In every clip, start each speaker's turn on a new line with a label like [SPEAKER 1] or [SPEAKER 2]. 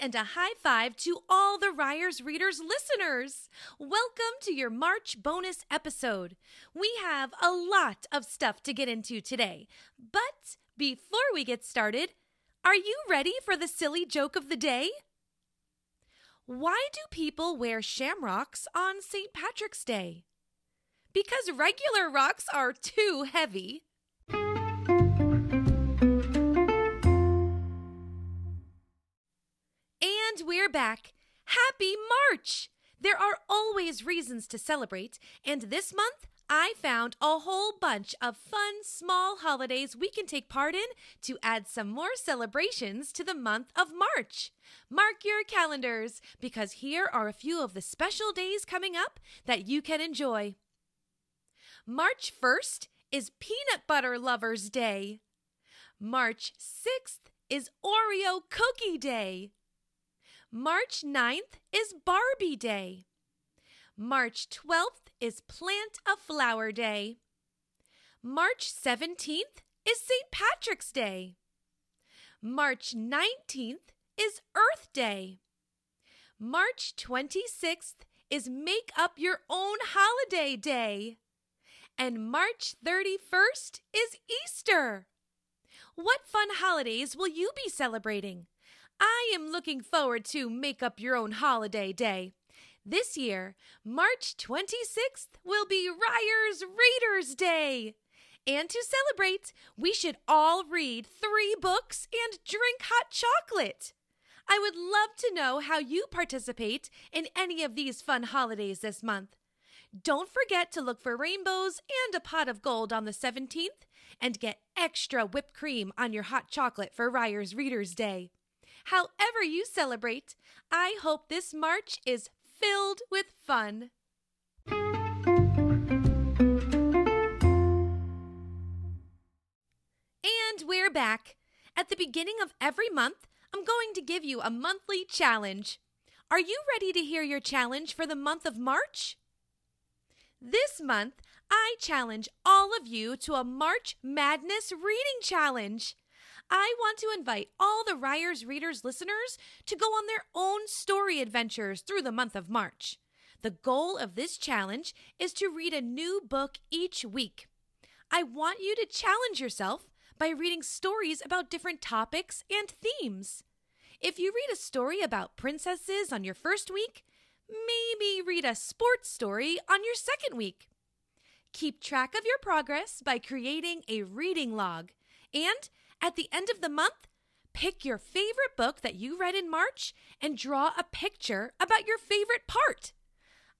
[SPEAKER 1] and a high five to all the Ryers Readers listeners. Welcome to your March bonus episode. We have a lot of stuff to get into today, but before we get started, are you ready for the silly joke of the day? Why do people wear shamrocks on St. Patrick's Day? Because regular rocks are too heavy. We're back. Happy March! There are always reasons to celebrate, and this month I found a whole bunch of fun small holidays we can take part in to add some more celebrations to the month of March. Mark your calendars because here are a few of the special days coming up that you can enjoy. March 1st is Peanut Butter Lovers Day. March 6th is Oreo Cookie Day. March 9th is Barbie Day. March 12th is Plant a Flower Day. March 17th is St. Patrick's Day. March 19th is Earth Day. March 26th is Make Up Your Own Holiday Day. And March 31st is Easter. What fun holidays will you be celebrating? I am looking forward to Make Up Your Own Holiday Day. This year, March 26th will be Ryers Readers Day. And to celebrate, we should all read three books and drink hot chocolate. I would love to know how you participate in any of these fun holidays this month. Don't forget to look for rainbows and a pot of gold on the 17th and get extra whipped cream on your hot chocolate for Ryers Readers Day. However, you celebrate, I hope this March is filled with fun. And we're back. At the beginning of every month, I'm going to give you a monthly challenge. Are you ready to hear your challenge for the month of March? This month, I challenge all of you to a March Madness reading challenge. I want to invite all the Ryers Readers listeners to go on their own story adventures through the month of March. The goal of this challenge is to read a new book each week. I want you to challenge yourself by reading stories about different topics and themes. If you read a story about princesses on your first week, maybe read a sports story on your second week. Keep track of your progress by creating a reading log and at the end of the month, pick your favorite book that you read in March and draw a picture about your favorite part.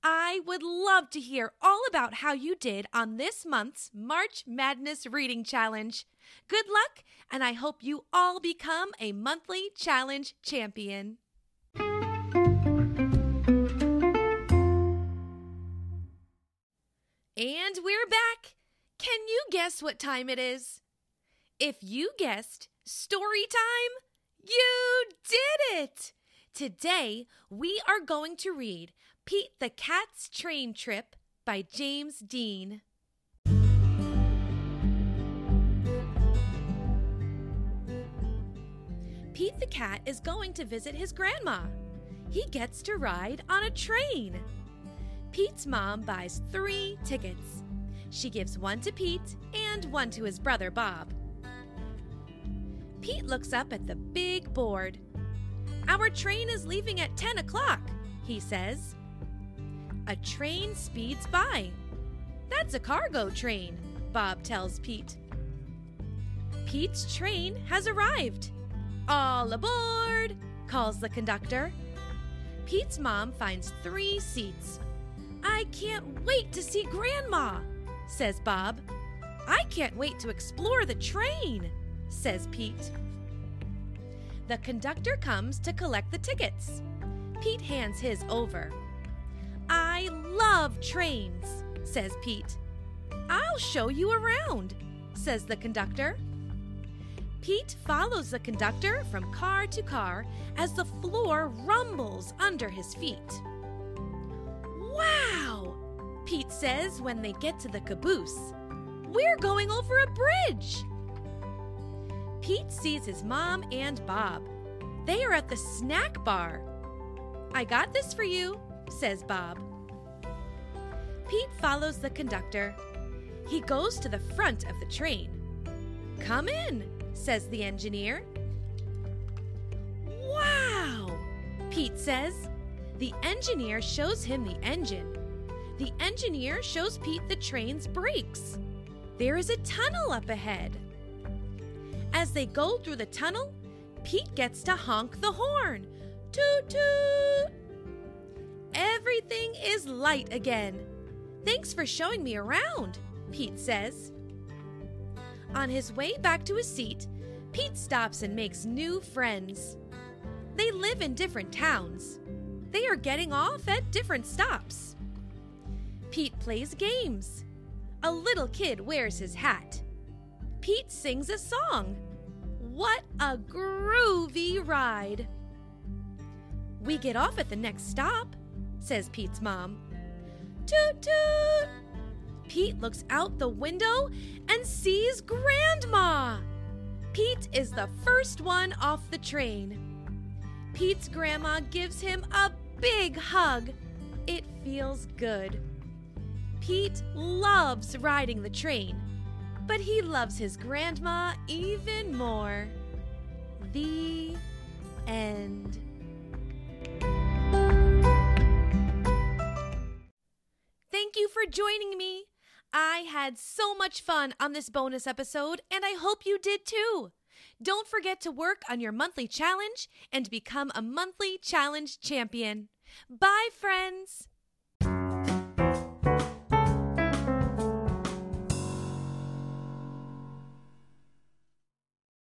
[SPEAKER 1] I would love to hear all about how you did on this month's March Madness Reading Challenge. Good luck, and I hope you all become a monthly challenge champion. And we're back. Can you guess what time it is? If you guessed story time, you did it! Today, we are going to read Pete the Cat's Train Trip by James Dean. Pete the Cat is going to visit his grandma. He gets to ride on a train. Pete's mom buys three tickets. She gives one to Pete and one to his brother Bob. Pete looks up at the big board. Our train is leaving at 10 o'clock, he says. A train speeds by. That's a cargo train, Bob tells Pete. Pete's train has arrived. All aboard, calls the conductor. Pete's mom finds three seats. I can't wait to see Grandma, says Bob. I can't wait to explore the train says Pete. The conductor comes to collect the tickets. Pete hands his over. I love trains, says Pete. I'll show you around, says the conductor. Pete follows the conductor from car to car as the floor rumbles under his feet. Wow, Pete says when they get to the caboose. We're going over a bridge. Pete sees his mom and Bob. They are at the snack bar. I got this for you, says Bob. Pete follows the conductor. He goes to the front of the train. Come in, says the engineer. Wow, Pete says. The engineer shows him the engine. The engineer shows Pete the train's brakes. There is a tunnel up ahead. As they go through the tunnel, Pete gets to honk the horn. Toot toot! Everything is light again. Thanks for showing me around, Pete says. On his way back to his seat, Pete stops and makes new friends. They live in different towns. They are getting off at different stops. Pete plays games. A little kid wears his hat. Pete sings a song. What a groovy ride! We get off at the next stop, says Pete's mom. Toot toot! Pete looks out the window and sees Grandma! Pete is the first one off the train. Pete's grandma gives him a big hug. It feels good. Pete loves riding the train, but he loves his grandma even more. The end. Thank you for joining me. I had so much fun on this bonus episode, and I hope you did too. Don't forget to work on your monthly challenge and become a monthly challenge champion. Bye, friends.